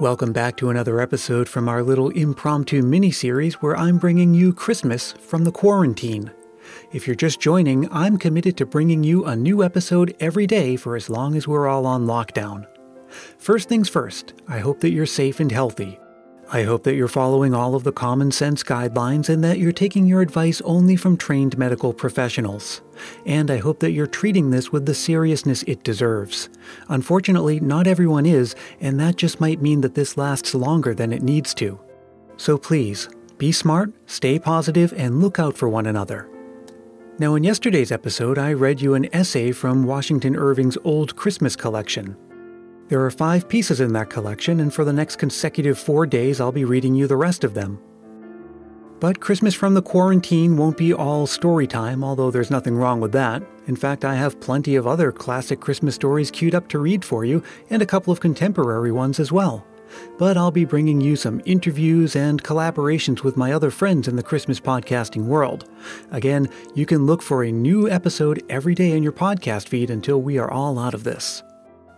Welcome back to another episode from our little impromptu mini series where I'm bringing you Christmas from the quarantine. If you're just joining, I'm committed to bringing you a new episode every day for as long as we're all on lockdown. First things first, I hope that you're safe and healthy. I hope that you're following all of the common sense guidelines and that you're taking your advice only from trained medical professionals. And I hope that you're treating this with the seriousness it deserves. Unfortunately, not everyone is, and that just might mean that this lasts longer than it needs to. So please, be smart, stay positive, and look out for one another. Now, in yesterday's episode, I read you an essay from Washington Irving's Old Christmas collection. There are five pieces in that collection, and for the next consecutive four days, I'll be reading you the rest of them. But Christmas from the quarantine won't be all story time, although there's nothing wrong with that. In fact, I have plenty of other classic Christmas stories queued up to read for you, and a couple of contemporary ones as well. But I'll be bringing you some interviews and collaborations with my other friends in the Christmas podcasting world. Again, you can look for a new episode every day in your podcast feed until we are all out of this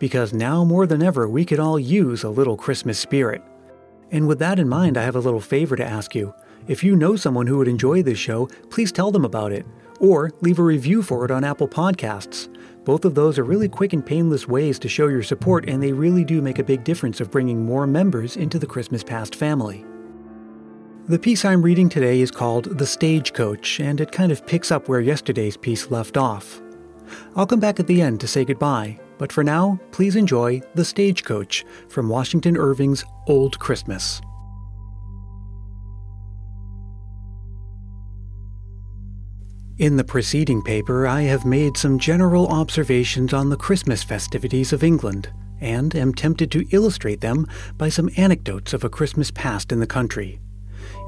because now more than ever we could all use a little Christmas spirit. And with that in mind, I have a little favor to ask you. If you know someone who would enjoy this show, please tell them about it, or leave a review for it on Apple Podcasts. Both of those are really quick and painless ways to show your support, and they really do make a big difference of bringing more members into the Christmas Past family. The piece I'm reading today is called The Stagecoach, and it kind of picks up where yesterday's piece left off. I'll come back at the end to say goodbye, but for now, please enjoy The Stagecoach from Washington Irving's Old Christmas. In the preceding paper, I have made some general observations on the Christmas festivities of England, and am tempted to illustrate them by some anecdotes of a Christmas past in the country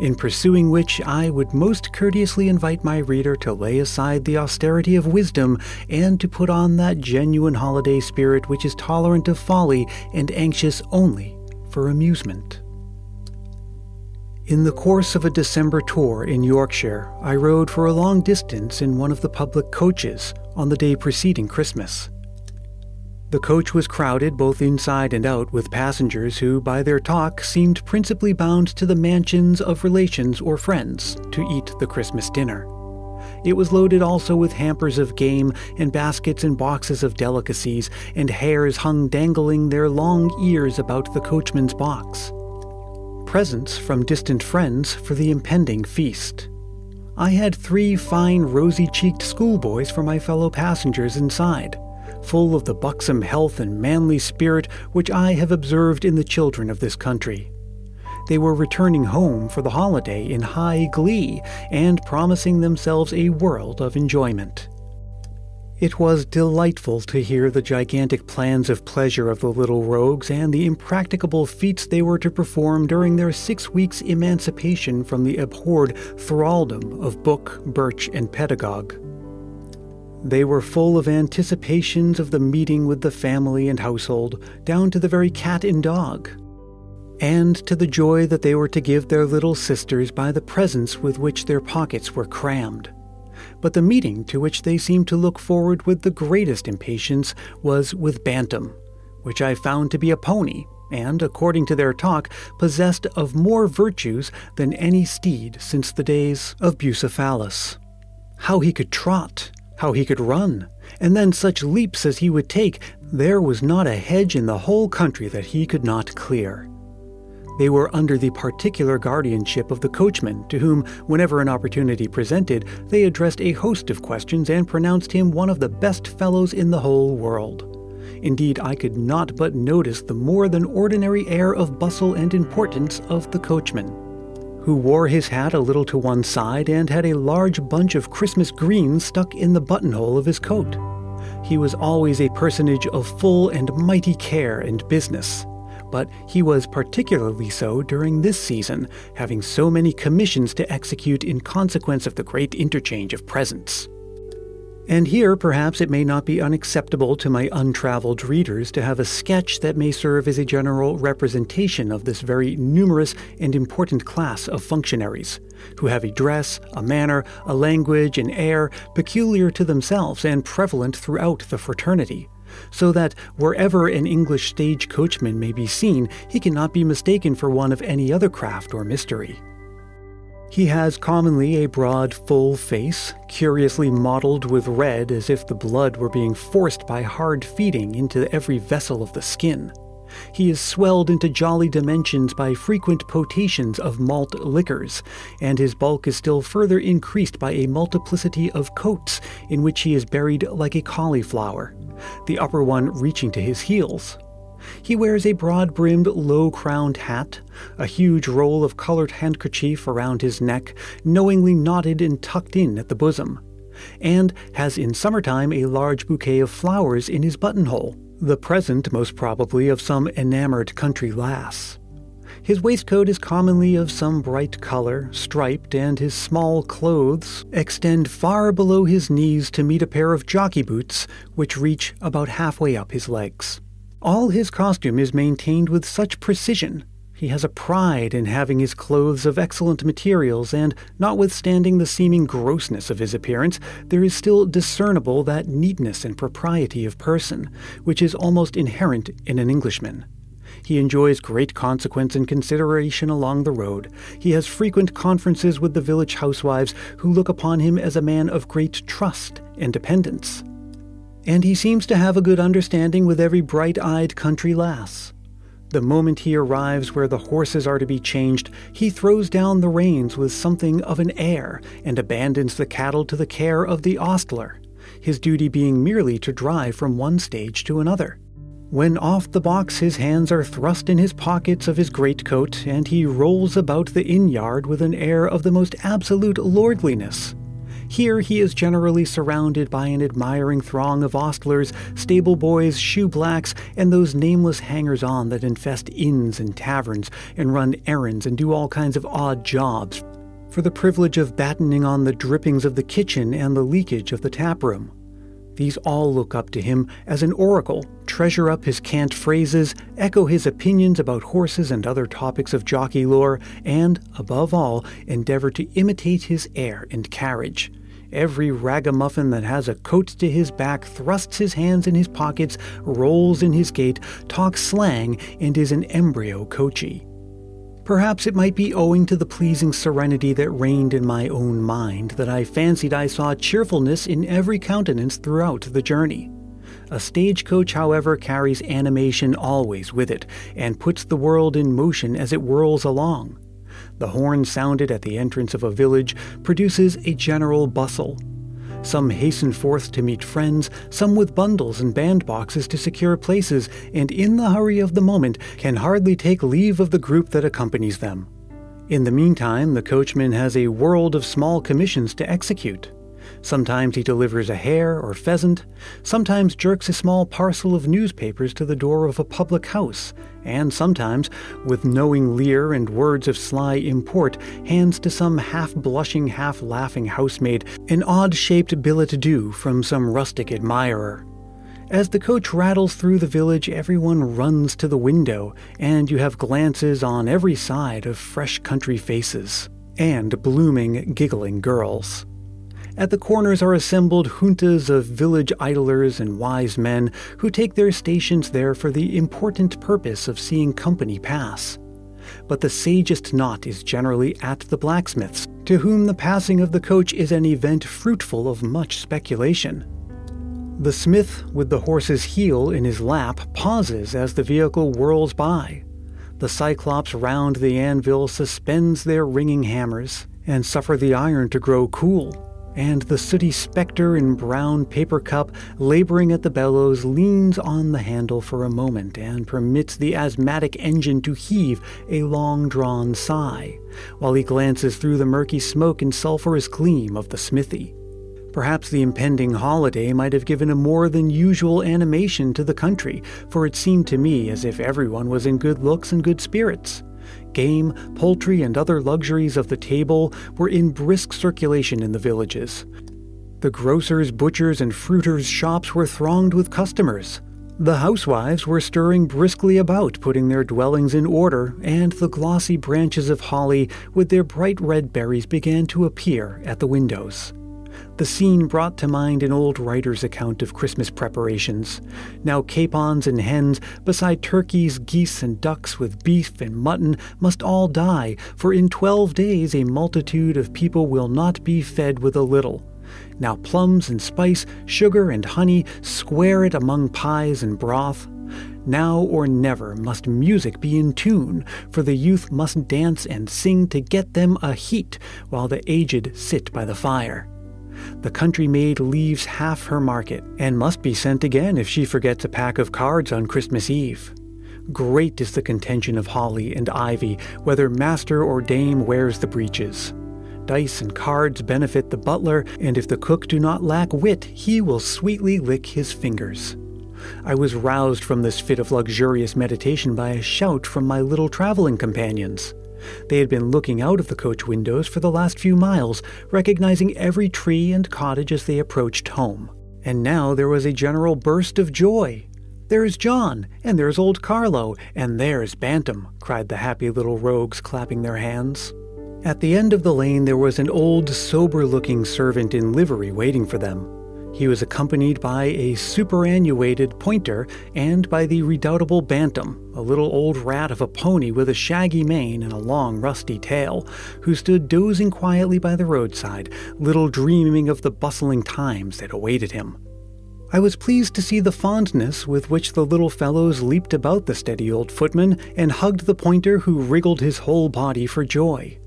in pursuing which I would most courteously invite my reader to lay aside the austerity of wisdom and to put on that genuine holiday spirit which is tolerant of folly and anxious only for amusement. In the course of a December tour in Yorkshire, I rode for a long distance in one of the public coaches on the day preceding Christmas. The coach was crowded both inside and out with passengers who, by their talk, seemed principally bound to the mansions of relations or friends to eat the Christmas dinner. It was loaded also with hampers of game and baskets and boxes of delicacies, and hares hung dangling their long ears about the coachman's box. Presents from distant friends for the impending feast. I had three fine rosy cheeked schoolboys for my fellow passengers inside full of the buxom health and manly spirit which I have observed in the children of this country. They were returning home for the holiday in high glee and promising themselves a world of enjoyment. It was delightful to hear the gigantic plans of pleasure of the little rogues and the impracticable feats they were to perform during their six weeks' emancipation from the abhorred thraldom of book, birch, and pedagogue. They were full of anticipations of the meeting with the family and household, down to the very cat and dog, and to the joy that they were to give their little sisters by the presents with which their pockets were crammed. But the meeting to which they seemed to look forward with the greatest impatience was with Bantam, which I found to be a pony, and, according to their talk, possessed of more virtues than any steed since the days of Bucephalus. How he could trot, how he could run, and then such leaps as he would take, there was not a hedge in the whole country that he could not clear. They were under the particular guardianship of the coachman, to whom, whenever an opportunity presented, they addressed a host of questions and pronounced him one of the best fellows in the whole world. Indeed, I could not but notice the more than ordinary air of bustle and importance of the coachman who wore his hat a little to one side and had a large bunch of Christmas greens stuck in the buttonhole of his coat. He was always a personage of full and mighty care and business, but he was particularly so during this season, having so many commissions to execute in consequence of the great interchange of presents. And here, perhaps, it may not be unacceptable to my untraveled readers to have a sketch that may serve as a general representation of this very numerous and important class of functionaries, who have a dress, a manner, a language, an air peculiar to themselves and prevalent throughout the fraternity, so that wherever an English stage coachman may be seen, he cannot be mistaken for one of any other craft or mystery. He has commonly a broad, full face, curiously mottled with red as if the blood were being forced by hard feeding into every vessel of the skin. He is swelled into jolly dimensions by frequent potations of malt liquors, and his bulk is still further increased by a multiplicity of coats in which he is buried like a cauliflower, the upper one reaching to his heels. He wears a broad brimmed, low crowned hat, a huge roll of colored handkerchief around his neck, knowingly knotted and tucked in at the bosom, and has in summertime a large bouquet of flowers in his buttonhole, the present, most probably, of some enamored country lass. His waistcoat is commonly of some bright color, striped, and his small clothes extend far below his knees to meet a pair of jockey boots, which reach about halfway up his legs. All his costume is maintained with such precision. He has a pride in having his clothes of excellent materials, and notwithstanding the seeming grossness of his appearance, there is still discernible that neatness and propriety of person, which is almost inherent in an Englishman. He enjoys great consequence and consideration along the road. He has frequent conferences with the village housewives, who look upon him as a man of great trust and dependence and he seems to have a good understanding with every bright eyed country lass. The moment he arrives where the horses are to be changed, he throws down the reins with something of an air and abandons the cattle to the care of the ostler, his duty being merely to drive from one stage to another. When off the box, his hands are thrust in his pockets of his greatcoat, and he rolls about the inn yard with an air of the most absolute lordliness. Here he is generally surrounded by an admiring throng of ostlers, stable boys, shoe blacks, and those nameless hangers on that infest inns and taverns and run errands and do all kinds of odd jobs for the privilege of battening on the drippings of the kitchen and the leakage of the taproom. These all look up to him as an oracle, treasure up his cant phrases, echo his opinions about horses and other topics of jockey lore, and, above all, endeavor to imitate his air and carriage. Every ragamuffin that has a coat to his back thrusts his hands in his pockets, rolls in his gait, talks slang, and is an embryo coachee. Perhaps it might be owing to the pleasing serenity that reigned in my own mind that I fancied I saw cheerfulness in every countenance throughout the journey. A stagecoach, however, carries animation always with it, and puts the world in motion as it whirls along. The horn sounded at the entrance of a village produces a general bustle. Some hasten forth to meet friends, some with bundles and bandboxes to secure places, and in the hurry of the moment can hardly take leave of the group that accompanies them. In the meantime, the coachman has a world of small commissions to execute. Sometimes he delivers a hare or pheasant, sometimes jerks a small parcel of newspapers to the door of a public house, and sometimes, with knowing leer and words of sly import, hands to some half blushing, half laughing housemaid an odd shaped billet doux from some rustic admirer. As the coach rattles through the village, everyone runs to the window, and you have glances on every side of fresh country faces and blooming, giggling girls. At the corners are assembled juntas of village idlers and wise men who take their stations there for the important purpose of seeing company pass. But the sagest knot is generally at the blacksmiths, to whom the passing of the coach is an event fruitful of much speculation. The smith, with the horse's heel in his lap, pauses as the vehicle whirls by. The cyclops round the anvil suspends their ringing hammers, and suffer the iron to grow cool and the sooty spectre in brown paper cup laboring at the bellows leans on the handle for a moment and permits the asthmatic engine to heave a long drawn sigh, while he glances through the murky smoke and sulphurous gleam of the smithy. Perhaps the impending holiday might have given a more than usual animation to the country, for it seemed to me as if everyone was in good looks and good spirits. Game, poultry, and other luxuries of the table were in brisk circulation in the villages. The grocers, butchers, and fruiters' shops were thronged with customers. The housewives were stirring briskly about, putting their dwellings in order, and the glossy branches of holly with their bright red berries began to appear at the windows. The scene brought to mind an old writer's account of Christmas preparations. Now capons and hens, beside turkeys, geese, and ducks with beef and mutton, must all die, for in twelve days a multitude of people will not be fed with a little. Now plums and spice, sugar and honey, square it among pies and broth. Now or never must music be in tune, for the youth must dance and sing to get them a heat, while the aged sit by the fire the country maid leaves half her market, and must be sent again if she forgets a pack of cards on Christmas Eve. Great is the contention of holly and ivy, whether master or dame wears the breeches. Dice and cards benefit the butler, and if the cook do not lack wit, he will sweetly lick his fingers. I was roused from this fit of luxurious meditation by a shout from my little traveling companions. They had been looking out of the coach windows for the last few miles, recognizing every tree and cottage as they approached home. And now there was a general burst of joy. There's John, and there's old Carlo, and there's Bantam, cried the happy little rogues, clapping their hands. At the end of the lane there was an old, sober looking servant in livery waiting for them. He was accompanied by a superannuated pointer and by the redoubtable Bantam, a little old rat of a pony with a shaggy mane and a long rusty tail, who stood dozing quietly by the roadside, little dreaming of the bustling times that awaited him. I was pleased to see the fondness with which the little fellows leaped about the steady old footman and hugged the pointer who wriggled his whole body for joy.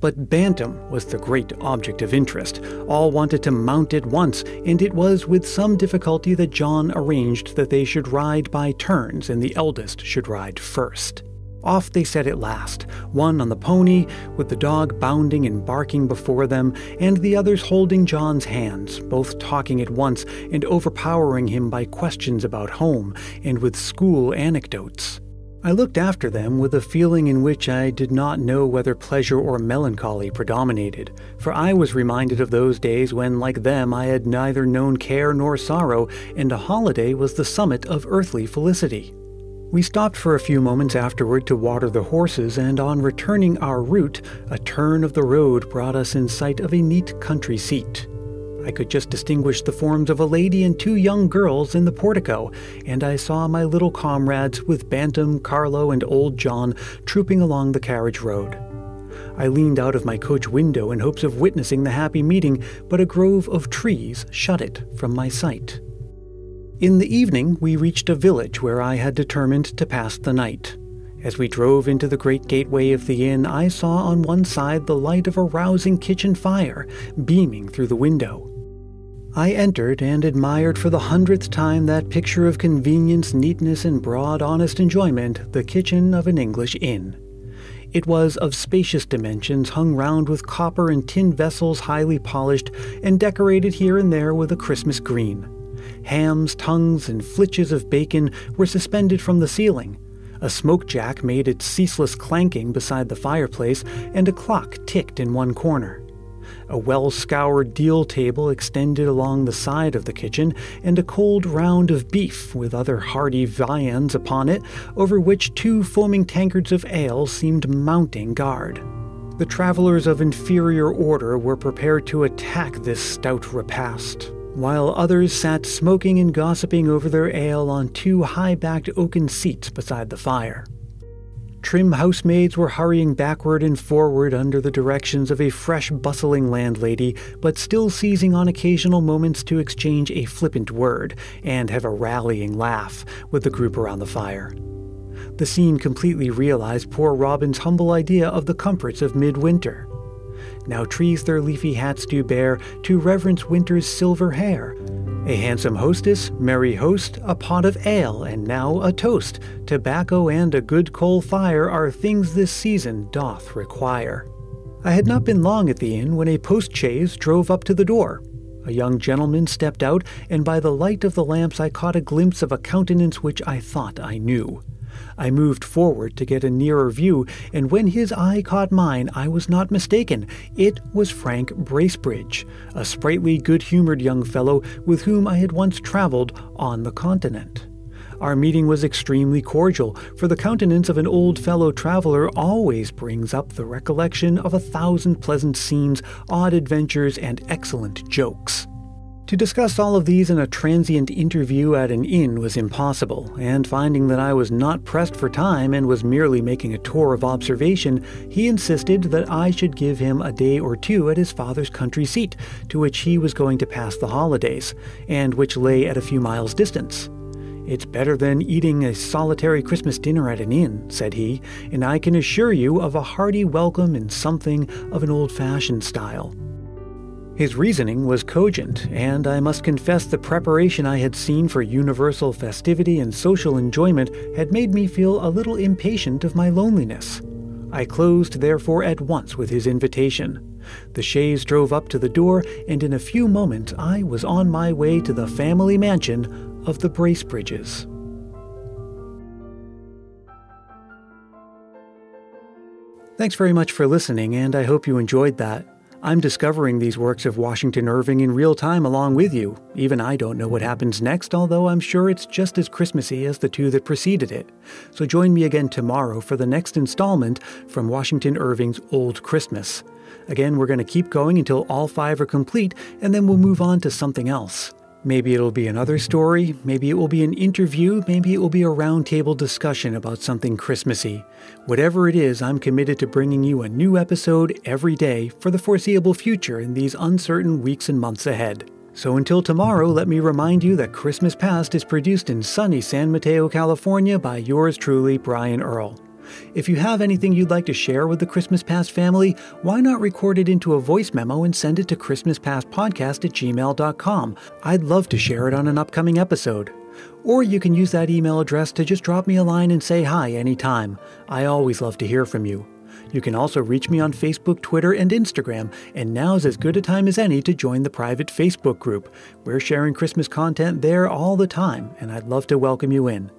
But Bantam was the great object of interest. All wanted to mount at once, and it was with some difficulty that John arranged that they should ride by turns and the eldest should ride first. Off they set at last, one on the pony, with the dog bounding and barking before them, and the others holding John's hands, both talking at once and overpowering him by questions about home and with school anecdotes. I looked after them with a feeling in which I did not know whether pleasure or melancholy predominated, for I was reminded of those days when, like them, I had neither known care nor sorrow, and a holiday was the summit of earthly felicity. We stopped for a few moments afterward to water the horses, and on returning our route, a turn of the road brought us in sight of a neat country seat. I could just distinguish the forms of a lady and two young girls in the portico, and I saw my little comrades with Bantam, Carlo, and old John trooping along the carriage road. I leaned out of my coach window in hopes of witnessing the happy meeting, but a grove of trees shut it from my sight. In the evening, we reached a village where I had determined to pass the night. As we drove into the great gateway of the inn, I saw on one side the light of a rousing kitchen fire beaming through the window. I entered and admired for the hundredth time that picture of convenience, neatness, and broad, honest enjoyment, the kitchen of an English inn. It was of spacious dimensions, hung round with copper and tin vessels highly polished, and decorated here and there with a Christmas green. Hams, tongues, and flitches of bacon were suspended from the ceiling. A smoke jack made its ceaseless clanking beside the fireplace, and a clock ticked in one corner. A well scoured deal table extended along the side of the kitchen, and a cold round of beef with other hearty viands upon it, over which two foaming tankards of ale seemed mounting guard. The travelers of inferior order were prepared to attack this stout repast, while others sat smoking and gossiping over their ale on two high backed oaken seats beside the fire. Trim housemaids were hurrying backward and forward under the directions of a fresh, bustling landlady, but still seizing on occasional moments to exchange a flippant word and have a rallying laugh with the group around the fire. The scene completely realized poor Robin's humble idea of the comforts of midwinter. Now trees their leafy hats do bear to reverence winter's silver hair, a handsome hostess, merry host, a pot of ale, and now a toast. Tobacco and a good coal fire are things this season doth require. I had not been long at the inn when a post chaise drove up to the door. A young gentleman stepped out, and by the light of the lamps I caught a glimpse of a countenance which I thought I knew. I moved forward to get a nearer view, and when his eye caught mine, I was not mistaken. It was Frank Bracebridge, a sprightly, good humored young fellow with whom I had once traveled on the continent. Our meeting was extremely cordial, for the countenance of an old fellow traveler always brings up the recollection of a thousand pleasant scenes, odd adventures, and excellent jokes. To discuss all of these in a transient interview at an inn was impossible, and finding that I was not pressed for time and was merely making a tour of observation, he insisted that I should give him a day or two at his father's country seat, to which he was going to pass the holidays, and which lay at a few miles' distance. It's better than eating a solitary Christmas dinner at an inn, said he, and I can assure you of a hearty welcome in something of an old fashioned style. His reasoning was cogent, and I must confess the preparation I had seen for universal festivity and social enjoyment had made me feel a little impatient of my loneliness. I closed therefore at once with his invitation. The chaise drove up to the door, and in a few moments I was on my way to the family mansion of the Bracebridges. Thanks very much for listening, and I hope you enjoyed that. I'm discovering these works of Washington Irving in real time along with you. Even I don't know what happens next, although I'm sure it's just as Christmassy as the two that preceded it. So join me again tomorrow for the next installment from Washington Irving's Old Christmas. Again, we're going to keep going until all five are complete, and then we'll move on to something else. Maybe it'll be another story, maybe it will be an interview, maybe it will be a roundtable discussion about something Christmassy. Whatever it is, I'm committed to bringing you a new episode every day for the foreseeable future in these uncertain weeks and months ahead. So until tomorrow, let me remind you that Christmas Past is produced in sunny San Mateo, California by yours truly, Brian Earl. If you have anything you'd like to share with the Christmas Past family, why not record it into a voice memo and send it to ChristmasPastPodcast at gmail.com? I'd love to share it on an upcoming episode. Or you can use that email address to just drop me a line and say hi anytime. I always love to hear from you. You can also reach me on Facebook, Twitter, and Instagram, and now's as good a time as any to join the private Facebook group. We're sharing Christmas content there all the time, and I'd love to welcome you in.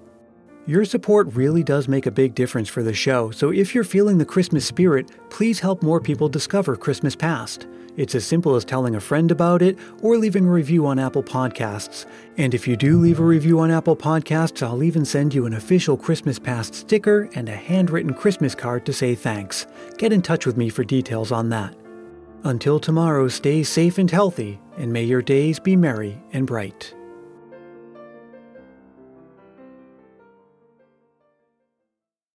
Your support really does make a big difference for the show, so if you're feeling the Christmas spirit, please help more people discover Christmas Past. It's as simple as telling a friend about it or leaving a review on Apple Podcasts. And if you do leave a review on Apple Podcasts, I'll even send you an official Christmas Past sticker and a handwritten Christmas card to say thanks. Get in touch with me for details on that. Until tomorrow, stay safe and healthy, and may your days be merry and bright.